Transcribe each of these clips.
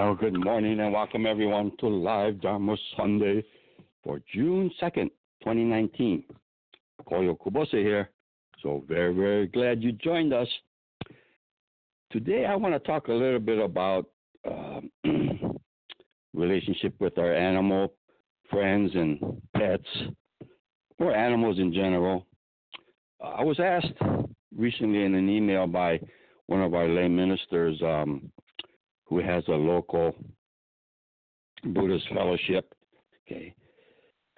Well, good morning and welcome everyone to Live Dharma Sunday for June 2nd, 2019. Koyo Kubose here. So very, very glad you joined us. Today I want to talk a little bit about um, relationship with our animal friends and pets or animals in general. I was asked recently in an email by one of our lay ministers um, who has a local Buddhist fellowship. Okay,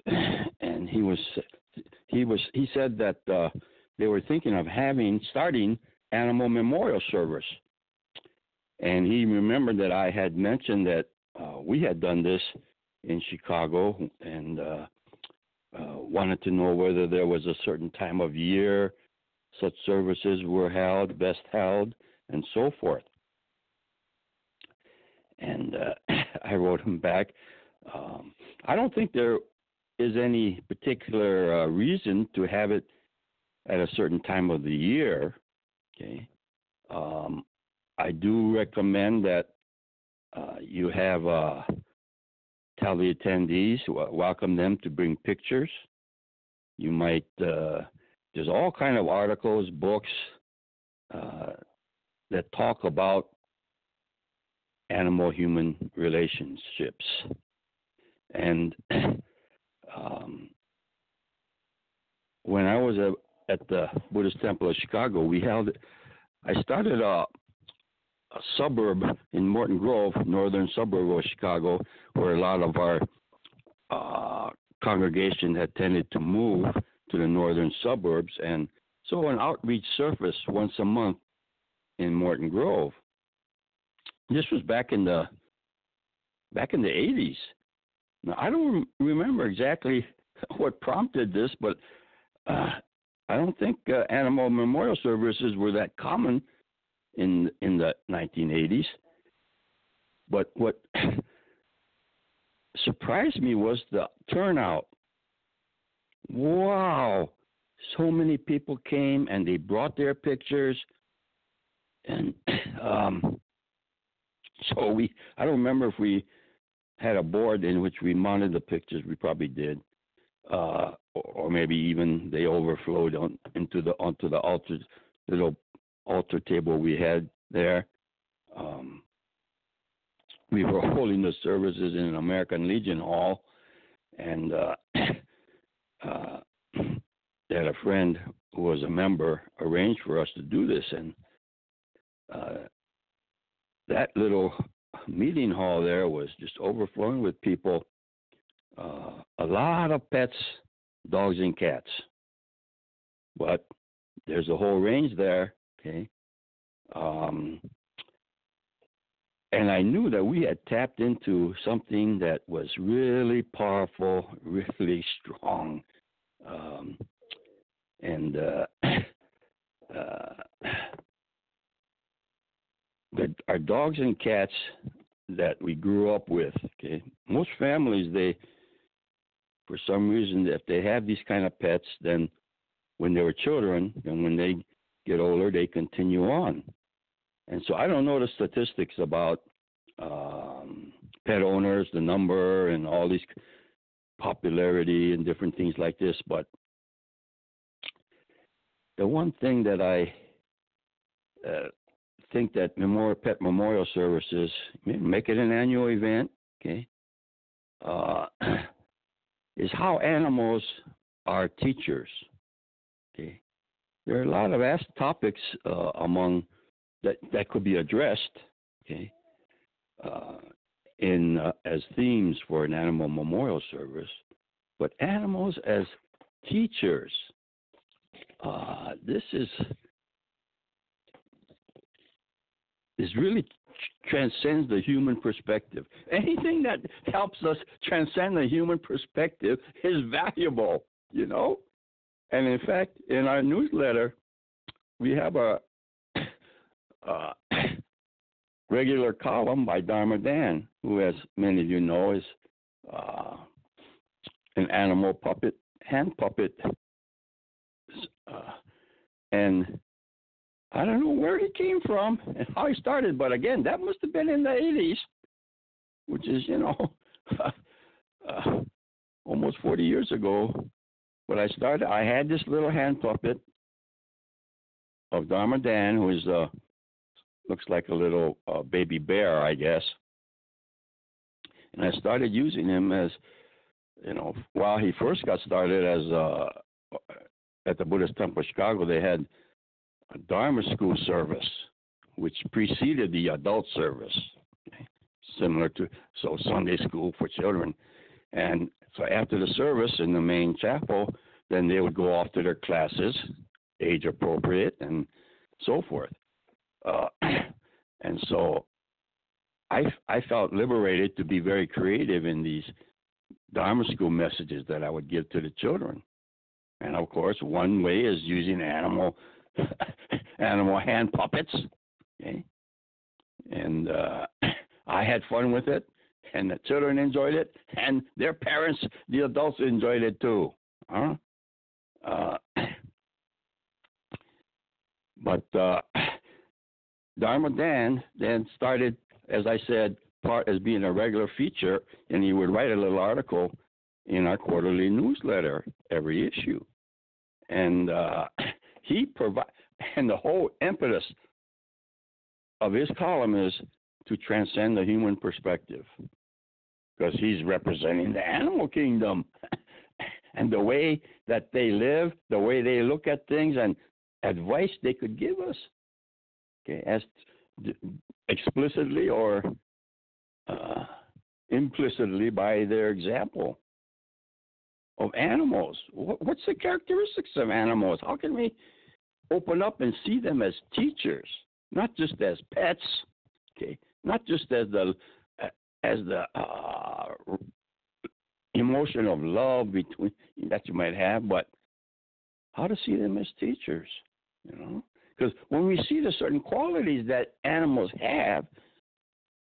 and he was he was he said that uh, they were thinking of having starting animal memorial service, and he remembered that I had mentioned that uh, we had done this in Chicago and uh, uh, wanted to know whether there was a certain time of year such services were held, best held, and so forth. And uh, I wrote him back. Um, I don't think there is any particular uh, reason to have it at a certain time of the year. Okay. Um, I do recommend that uh, you have uh, tell the attendees, welcome them to bring pictures. You might uh, there's all kind of articles, books uh, that talk about animal human relationships. And um, when I was a, at the Buddhist Temple of Chicago, we held, I started a, a suburb in Morton Grove, northern suburb of Chicago, where a lot of our uh, congregation had tended to move to the northern suburbs. And so an outreach surface once a month in Morton Grove. This was back in the back in the 80s. Now I don't remember exactly what prompted this, but uh, I don't think uh, animal memorial services were that common in in the 1980s. But what surprised me was the turnout. Wow, so many people came and they brought their pictures, and um, so we I don't remember if we had a board in which we mounted the pictures. We probably did, uh, or, or, maybe even they overflowed on, into the onto the altar little altar table we had there. Um, we were holding the services in an American Legion Hall, and uh, uh, had a friend who was a member arranged for us to do this, and uh, that little meeting hall there was just overflowing with people. Uh, a lot of pets, dogs and cats. But there's a whole range there, okay? Um, and I knew that we had tapped into something that was really powerful, really strong. Um, and uh, uh, the, our dogs and cats that we grew up with. Okay, most families they, for some reason, if they have these kind of pets, then when they were children, and when they get older, they continue on. And so I don't know the statistics about um, pet owners, the number, and all these popularity and different things like this. But the one thing that I uh, think that Memorial Pet Memorial Services make it an annual event, okay, uh, is how animals are teachers. Okay, there are a lot of asked topics uh, among that that could be addressed. Okay, uh, in uh, as themes for an animal memorial service, but animals as teachers. Uh, this is is really transcends the human perspective. Anything that helps us transcend the human perspective is valuable, you know. And in fact, in our newsletter, we have a, regular column by Dharma Dan, who, as many of you know, is uh, an animal puppet, hand puppet. Uh, and I don't know where he came from and how he started, but again, that must have been in the 80s, which is, you know, uh, almost 40 years ago. When I started, I had this little hand puppet of Dharma Dan, who is uh, looks like a little uh, baby bear, I guess. And I started using him as, you know, while he first got started as uh, at the Buddhist Temple Chicago, they had Dharma school service, which preceded the adult service, similar to so Sunday school for children. And so after the service in the main chapel, then they would go off to their classes, age appropriate, and so forth. Uh, and so I, I felt liberated to be very creative in these Dharma school messages that I would give to the children. And of course, one way is using animal animal hand puppets. Okay? And uh, I had fun with it, and the children enjoyed it, and their parents, the adults, enjoyed it too. Huh? Uh, but uh, Dharma Dan then started, as I said, part as being a regular feature, and he would write a little article in our quarterly newsletter every issue. And uh, he provide, and the whole impetus of his column is to transcend the human perspective, because he's representing the animal kingdom, and the way that they live, the way they look at things, and advice they could give us, okay, as explicitly or uh, implicitly by their example of animals. What's the characteristics of animals? How can we open up and see them as teachers, not just as pets, okay, not just as the as the uh, emotion of love between that you might have, but how to see them as teachers, you know? Because when we see the certain qualities that animals have,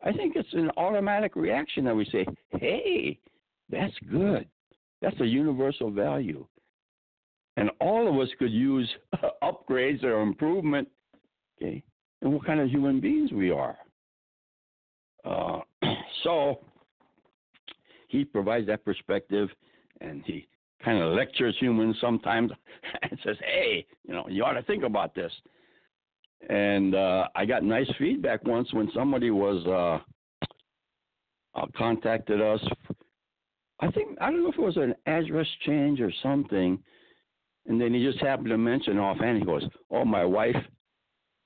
I think it's an automatic reaction that we say, "Hey, that's good. That's a universal value." And all of us could use upgrades or improvement, okay, and what kind of human beings we are. Uh, so he provides that perspective and he kind of lectures humans sometimes and says, hey, you know, you ought to think about this. And uh, I got nice feedback once when somebody was uh, uh, contacted us. I think I don't know if it was an address change or something, and then he just happened to mention offhand, he goes, Oh, my wife,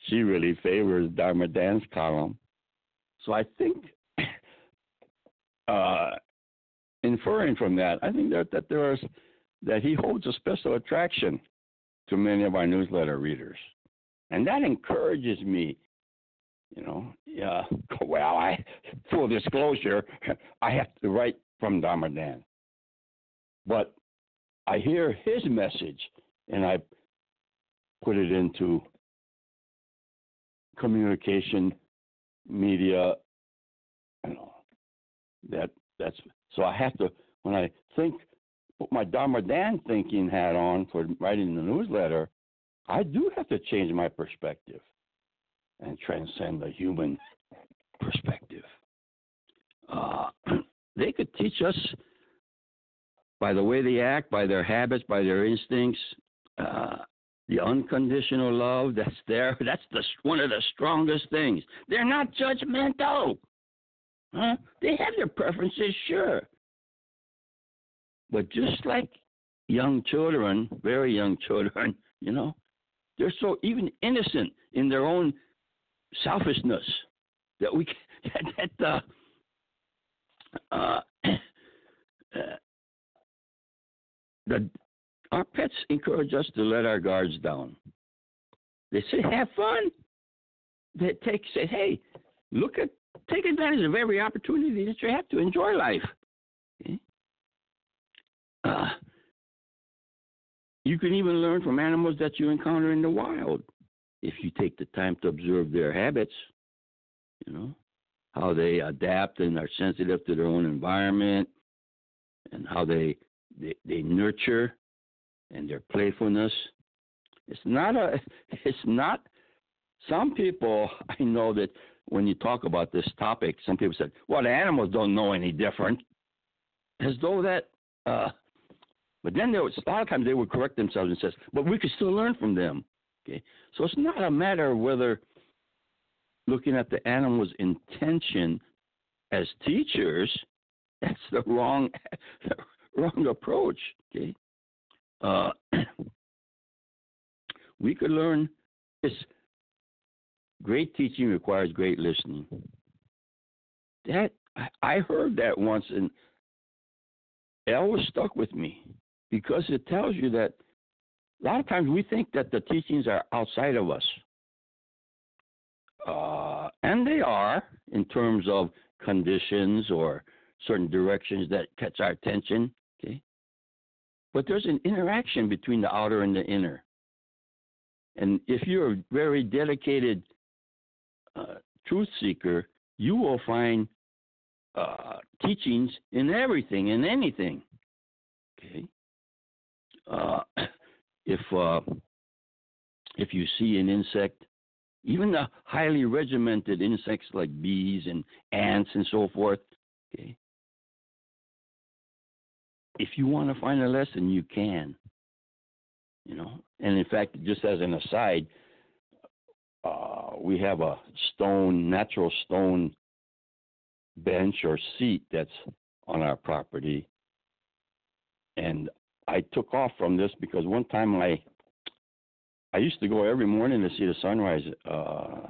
she really favors Dharma Dan's column. So I think, uh, inferring from that, I think that, that there is that he holds a special attraction to many of our newsletter readers. And that encourages me, you know. Yeah, well, I full disclosure, I have to write from Dharma Dan. But I hear his message and I put it into communication media you know that that's so I have to when I think put my Dharma Dan thinking hat on for writing the newsletter, I do have to change my perspective and transcend the human perspective. Uh, they could teach us by the way they act, by their habits, by their instincts, uh, the unconditional love that's there. That's the one of the strongest things. They're not judgmental. Huh? They have their preferences, sure. But just like young children, very young children, you know, they're so even innocent in their own selfishness that we that, that uh, uh, uh, the our pets encourage us to let our guards down. They say, "Have fun." They take say, "Hey, look at take advantage of every opportunity that you have to enjoy life." Okay? Uh, you can even learn from animals that you encounter in the wild if you take the time to observe their habits. You know how they adapt and are sensitive to their own environment, and how they they, they nurture and their playfulness. It's not a. It's not. Some people I know that when you talk about this topic, some people said, "Well, the animals don't know any different," as though that. Uh, but then there was a lot of times they would correct themselves and says, "But we could still learn from them." Okay, so it's not a matter of whether looking at the animal's intention as teachers, that's the wrong wrong approach. Okay, uh, we could learn. This great teaching requires great listening. That I heard that once, and it always stuck with me because it tells you that a lot of times we think that the teachings are outside of us. Uh, and they are in terms of conditions or certain directions that catch our attention. Okay, but there's an interaction between the outer and the inner. And if you're a very dedicated uh, truth seeker, you will find uh, teachings in everything and anything. Okay. Uh, if uh, if you see an insect even the highly regimented insects like bees and ants and so forth. Okay. If you want to find a lesson, you can. You know, and in fact, just as an aside, uh, we have a stone, natural stone bench or seat that's on our property. And I took off from this because one time I I used to go every morning to see the sunrise uh,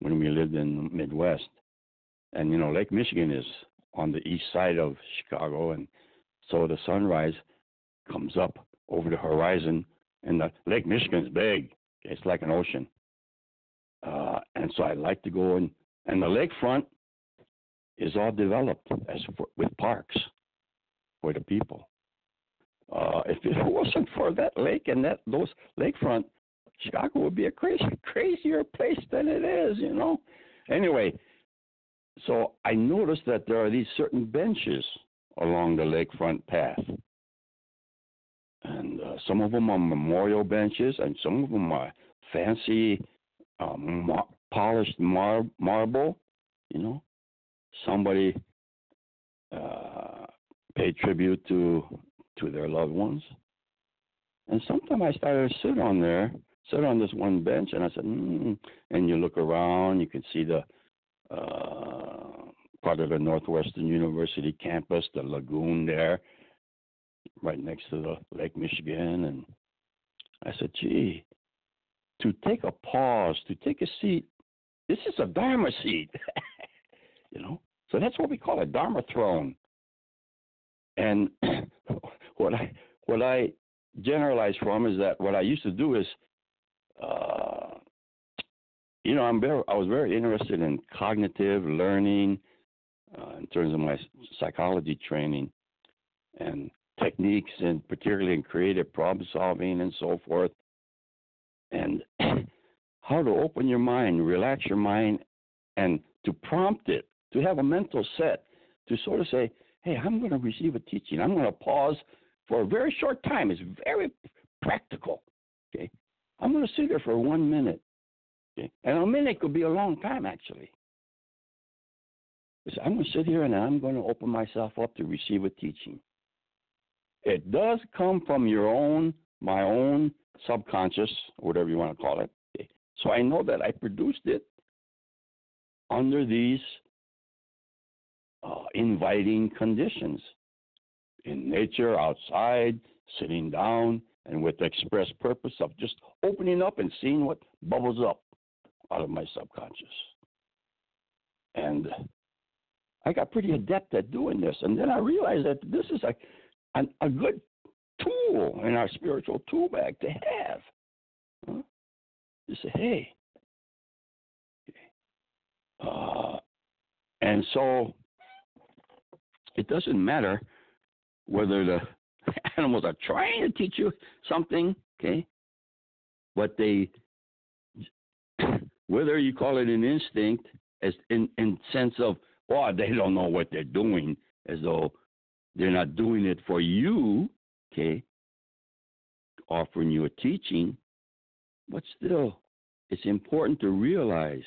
when we lived in the Midwest. And, you know, Lake Michigan is on the east side of Chicago. And so the sunrise comes up over the horizon. And the Lake Michigan is big, it's like an ocean. Uh, and so I like to go and, and the lakefront is all developed as for, with parks for the people. Uh, if it wasn't for that lake and that those lakefront, Chicago would be a crazy, crazier place than it is, you know. Anyway, so I noticed that there are these certain benches along the lakefront path, and uh, some of them are memorial benches, and some of them are fancy, um, mar- polished mar- marble. You know, somebody uh, paid tribute to to their loved ones. And sometimes I started to sit on there, sit on this one bench, and I said, mm. and you look around, you can see the uh, part of the Northwestern University campus, the lagoon there, right next to the Lake Michigan. And I said, gee, to take a pause, to take a seat, this is a Dharma seat, you know? So that's what we call a Dharma throne. And what I what I generalize from is that what I used to do is, uh, you know, I'm very I was very interested in cognitive learning uh, in terms of my psychology training and techniques, and particularly in creative problem solving and so forth, and how to open your mind, relax your mind, and to prompt it, to have a mental set, to sort of say, hey, I'm going to receive a teaching. I'm going to pause for a very short time. It's very practical. Okay, I'm going to sit there for one minute. Okay, and a minute could be a long time actually. I'm going to sit here and I'm going to open myself up to receive a teaching. It does come from your own, my own subconscious, whatever you want to call it. Okay. So I know that I produced it under these uh, inviting conditions in nature, outside, sitting down, and with the express purpose of just opening up and seeing what bubbles up out of my subconscious. And I got pretty adept at doing this. And then I realized that this is a, a, a good tool in our spiritual tool bag to have. Huh? You say, hey. Uh, and so it doesn't matter whether the animals are trying to teach you something, okay, but they, whether you call it an instinct, as in in sense of, oh, they don't know what they're doing, as though they're not doing it for you, okay, offering you a teaching, but still, it's important to realize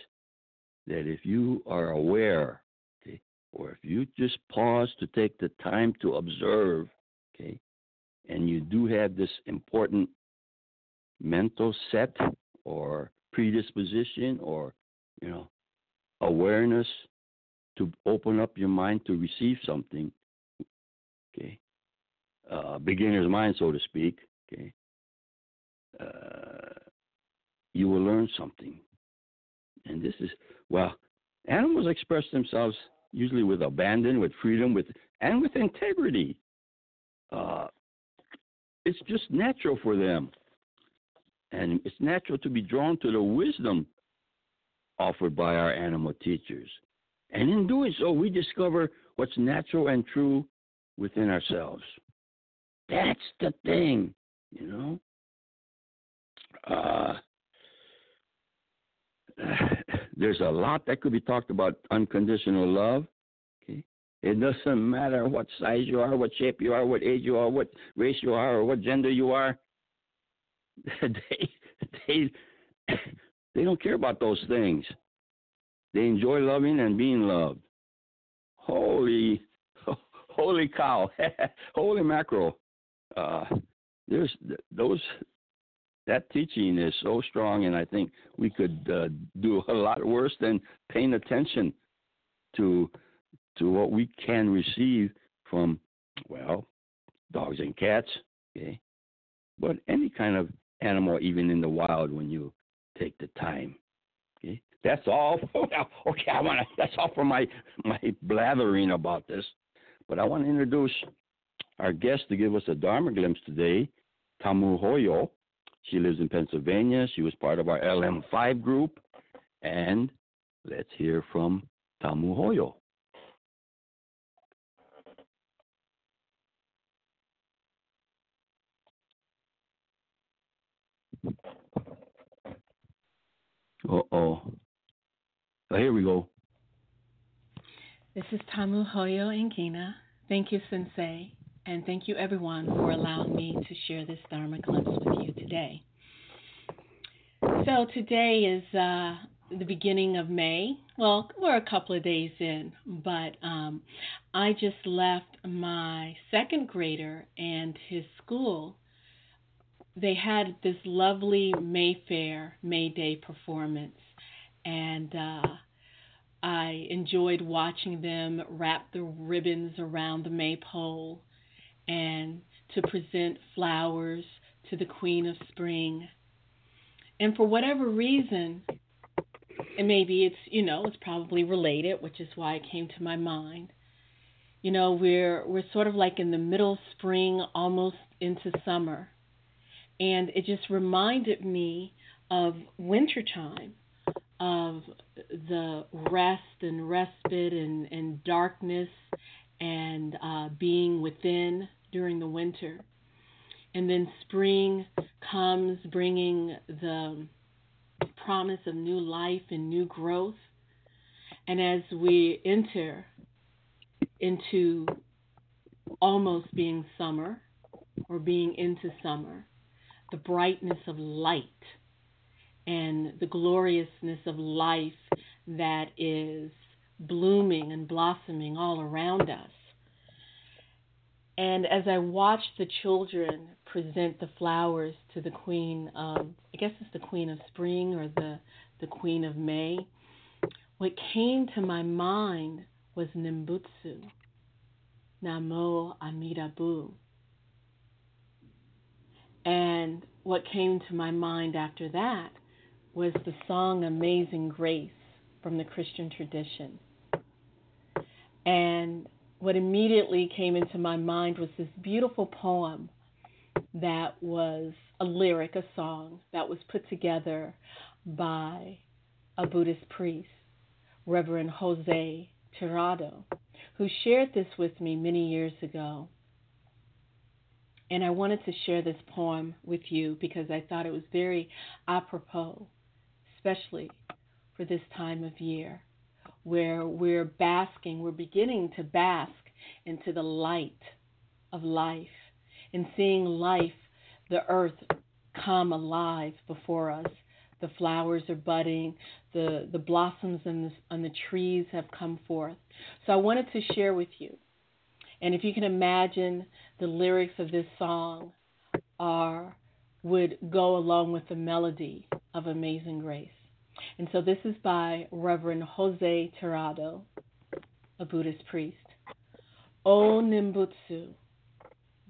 that if you are aware or if you just pause to take the time to observe, okay, and you do have this important mental set or predisposition or, you know, awareness to open up your mind to receive something, okay, uh, beginner's mind, so to speak, okay, uh, you will learn something. And this is, well, animals express themselves usually with abandon, with freedom, with and with integrity. Uh, it's just natural for them, and it's natural to be drawn to the wisdom offered by our animal teachers. And in doing so, we discover what's natural and true within ourselves. That's the thing, you know. Uh, there's a lot that could be talked about unconditional love. Okay? It doesn't matter what size you are, what shape you are, what age you are, what race you are, or what gender you are. they they they don't care about those things. They enjoy loving and being loved. Holy holy cow. holy mackerel. Uh, there's those that teaching is so strong, and I think we could uh, do a lot worse than paying attention to to what we can receive from well dogs and cats, okay, but any kind of animal, even in the wild, when you take the time. Okay, that's all. okay, I want to. That's all for my my blathering about this, but I want to introduce our guest to give us a Dharma glimpse today, Tamu Hoyo. She lives in Pennsylvania. She was part of our LM5 group. And let's hear from Tamu Hoyo. Uh oh. Here we go. This is Tamu Hoyo Ngina. Thank you, Sensei. And thank you, everyone, for allowing me to share this Dharma glimpse with you today. So, today is uh, the beginning of May. Well, we're a couple of days in, but um, I just left my second grader and his school. They had this lovely Mayfair May Day performance, and uh, I enjoyed watching them wrap the ribbons around the maypole and to present flowers to the Queen of Spring. And for whatever reason, and maybe it's, you know, it's probably related, which is why it came to my mind. You know, we're we're sort of like in the middle of spring, almost into summer. And it just reminded me of wintertime, of the rest and respite and, and darkness and uh, being within during the winter. And then spring comes bringing the promise of new life and new growth. And as we enter into almost being summer, or being into summer, the brightness of light and the gloriousness of life that is blooming and blossoming all around us. And as I watched the children present the flowers to the Queen of, I guess it's the Queen of Spring or the, the Queen of May, what came to my mind was Nembutsu, Namo Amida Bu. And what came to my mind after that was the song Amazing Grace from the Christian tradition. And what immediately came into my mind was this beautiful poem that was a lyric, a song that was put together by a Buddhist priest, Reverend Jose Tirado, who shared this with me many years ago. And I wanted to share this poem with you because I thought it was very apropos, especially for this time of year where we're basking, we're beginning to bask into the light of life and seeing life, the earth, come alive before us. The flowers are budding, the, the blossoms on the, on the trees have come forth. So I wanted to share with you. And if you can imagine the lyrics of this song are would go along with the melody of Amazing Grace. And so this is by Reverend Jose Tirado, a Buddhist priest. O Nembutsu,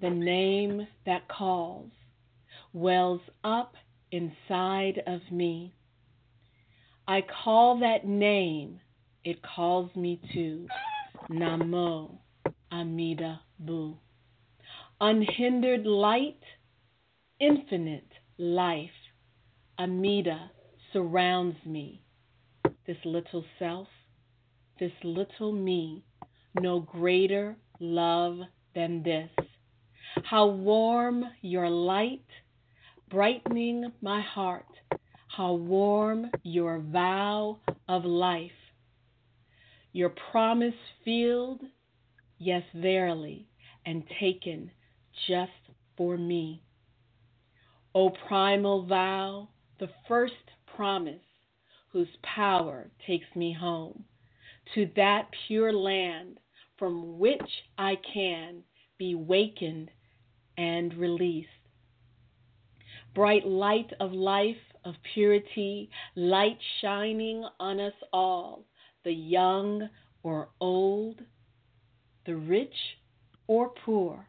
the name that calls, wells up inside of me. I call that name, it calls me to Namo Amida Bu. Unhindered light, infinite life, Amida surrounds me. This little self, this little me, no greater love than this. How warm your light, brightening my heart. How warm your vow of life. Your promise filled, yes, verily, and taken just for me. O primal vow, the first promise whose power takes me home to that pure land from which I can be wakened and released. Bright light of life, of purity, light shining on us all, the young or old, the rich or poor,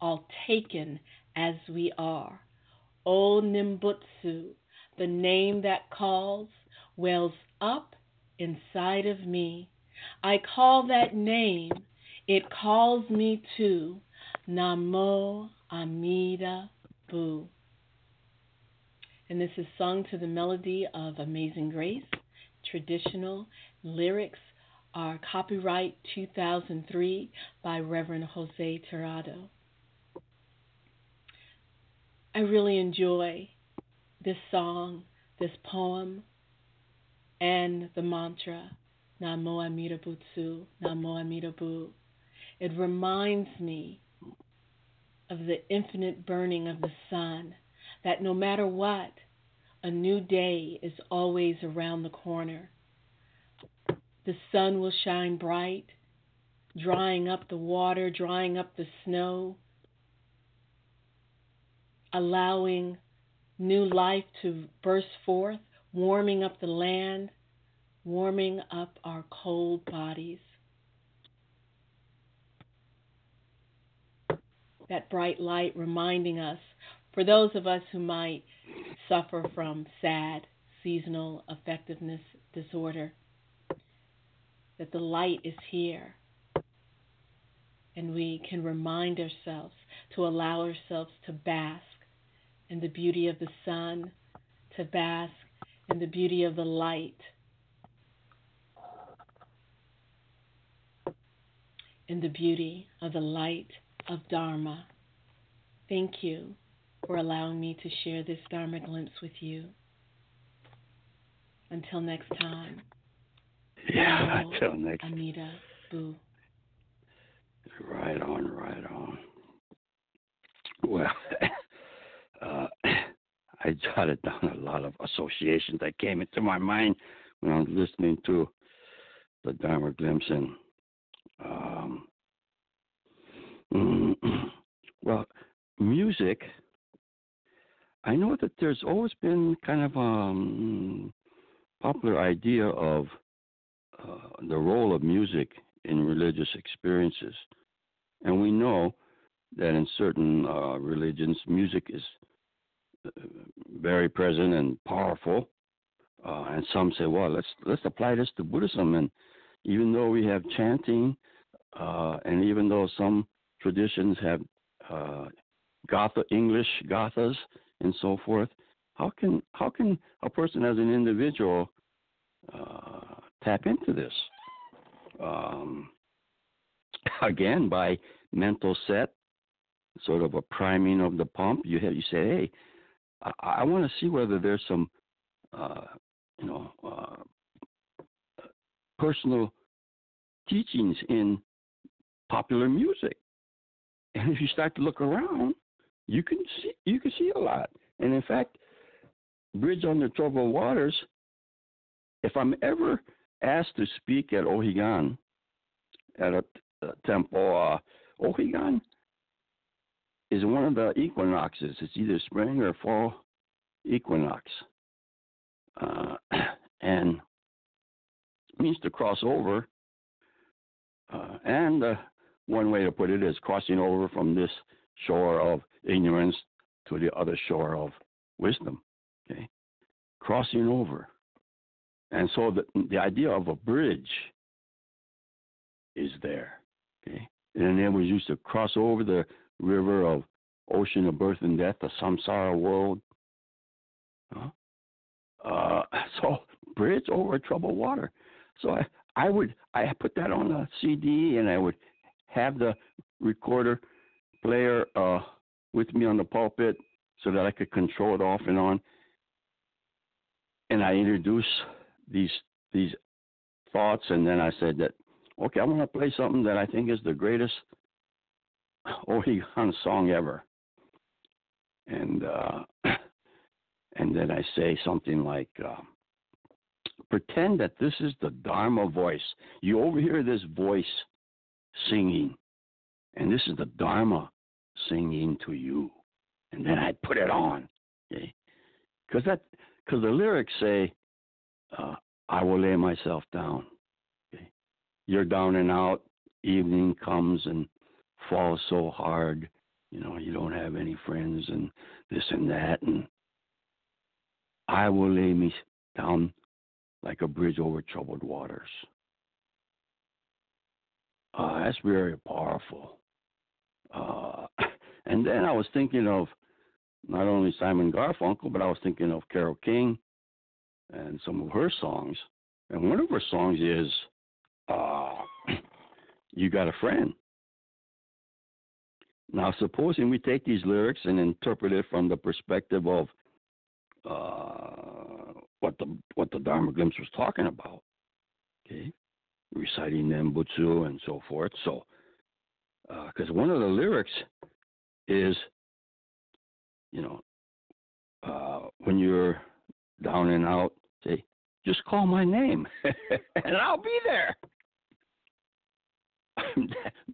all taken as we are. O Nembutsu, the name that calls, wells up inside of me. I call that name, it calls me to Namo Amida Bu. And this is sung to the melody of Amazing Grace. Traditional lyrics are copyright 2003 by Reverend Jose Tirado. I really enjoy this song, this poem, and the mantra, Namo Amida Butsu, Namo Amida Bu. It reminds me of the infinite burning of the sun, that no matter what, a new day is always around the corner. The sun will shine bright, drying up the water, drying up the snow, allowing new life to burst forth, warming up the land, warming up our cold bodies. That bright light reminding us, for those of us who might suffer from SAD, seasonal affectiveness disorder, that the light is here. And we can remind ourselves to allow ourselves to bask in the beauty of the sun, to bask in the beauty of the light. In the beauty of the light of Dharma. Thank you for allowing me to share this Dharma glimpse with you. Until next time. Yeah, until next. Amida Bu. Right on, right on. Well, uh, I jotted down a lot of associations that came into my mind when I was listening to the Dharma glimpse and um, well, music. I know that there's always been kind of a um, popular idea of uh, the role of music in religious experiences, and we know that in certain uh, religions, music is very present and powerful. Uh, and some say, well, let's let's apply this to Buddhism. And even though we have chanting, uh, and even though some traditions have uh, Gatha English Gathas and so forth, how can how can a person as an individual uh, tap into this? Um, again, by mental set, sort of a priming of the pump. You have you say, hey, I, I want to see whether there's some, uh, you know, uh, personal teachings in popular music. And if you start to look around, you can see you can see a lot. And in fact, Bridge on the Troubled Waters. If I'm ever asked to speak at Ohigan, at a, a temple, uh, Ohigan is one of the equinoxes. It's either spring or fall equinox. Uh, and means to cross over. Uh, and uh, one way to put it is crossing over from this shore of ignorance to the other shore of wisdom. Okay, crossing over. And so the the idea of a bridge is there. Okay, and then we used to cross over the river of ocean of birth and death, the samsara world. Huh? Uh, so bridge over troubled water. So I, I would I put that on a CD and I would have the recorder player uh, with me on the pulpit so that I could control it off and on. And I introduce these these thoughts, and then I said that okay, I want to play something that I think is the greatest Ohigan song ever. And uh, and then I say something like, uh, pretend that this is the Dharma voice. You overhear this voice singing, and this is the Dharma singing to you. And then I put it on, okay? Because that, because the lyrics say, uh, "I will lay myself down." Okay? You're down and out. Evening comes and falls so hard. You know, you don't have any friends and this and that, and I will lay me down like a bridge over troubled waters. Uh, that's very powerful. Uh, and then I was thinking of not only Simon Garfunkel, but I was thinking of Carole King and some of her songs. And one of her songs is uh, You Got a Friend. Now, supposing we take these lyrics and interpret it from the perspective of uh, what the what the Dharma glimpse was talking about, okay, reciting Nembutsu and so forth. So, because uh, one of the lyrics is, you know, uh, when you're down and out, say, just call my name and I'll be there.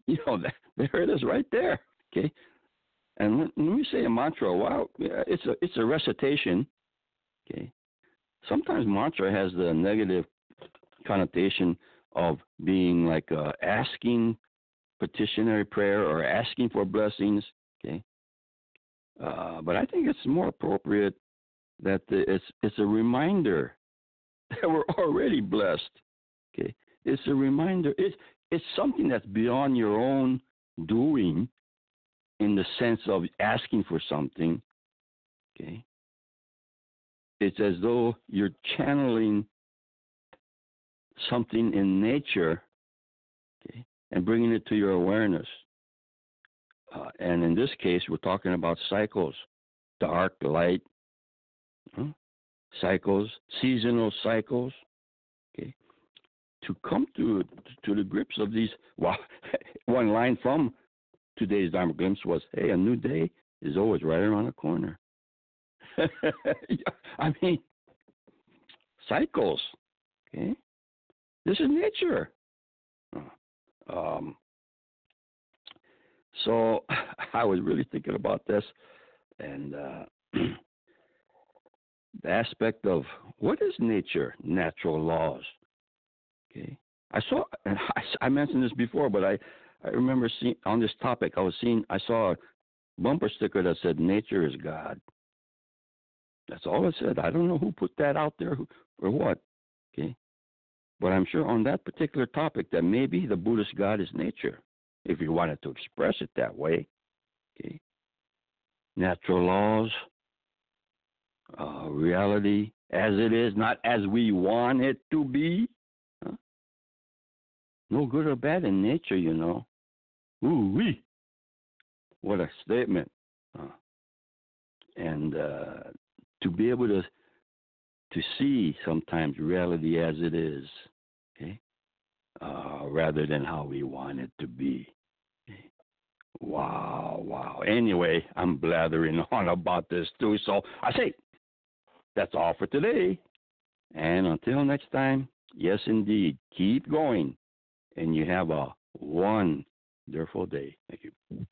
you know, there it is right there. Okay. And when, we say a mantra, wow, it's a it's a recitation. Okay. Sometimes mantra has the negative connotation of being like uh, asking petitionary prayer or asking for blessings. Okay. Uh, but I think it's more appropriate that the, it's it's a reminder that we're already blessed. Okay. It's a reminder. It's it's something that's beyond your own doing in the sense of asking for something, okay, it's as though you're channeling something in nature, okay, and bringing it to your awareness. Uh, and in this case, we're talking about cycles dark, light, huh? cycles, seasonal cycles. Okay, to come to to the grips of these. Well, one line from today's Dharma glimpse was, hey, a new day is always right around the corner. I mean, cycles. Okay, this is nature. Um, so I was really thinking about this, and uh, the aspect of what is nature, natural laws. Okay, I saw, I, I mentioned this before, but I, I remember seeing on this topic. I was seeing, I saw a bumper sticker that said "Nature is God." That's all it said. I don't know who put that out there or what. Okay, but I'm sure on that particular topic that maybe the Buddhist God is nature, if you wanted to express it that way. Okay, natural laws, uh, reality as it is, not as we want it to be. No good or bad in nature, you know. Ooh wee! What a statement! Uh, and uh, to be able to to see sometimes reality as it is, okay, uh, rather than how we want it to be. Wow, wow. Anyway, I'm blathering on about this too. So I say that's all for today. And until next time, yes, indeed, keep going. And you have a wonderful day. Thank you.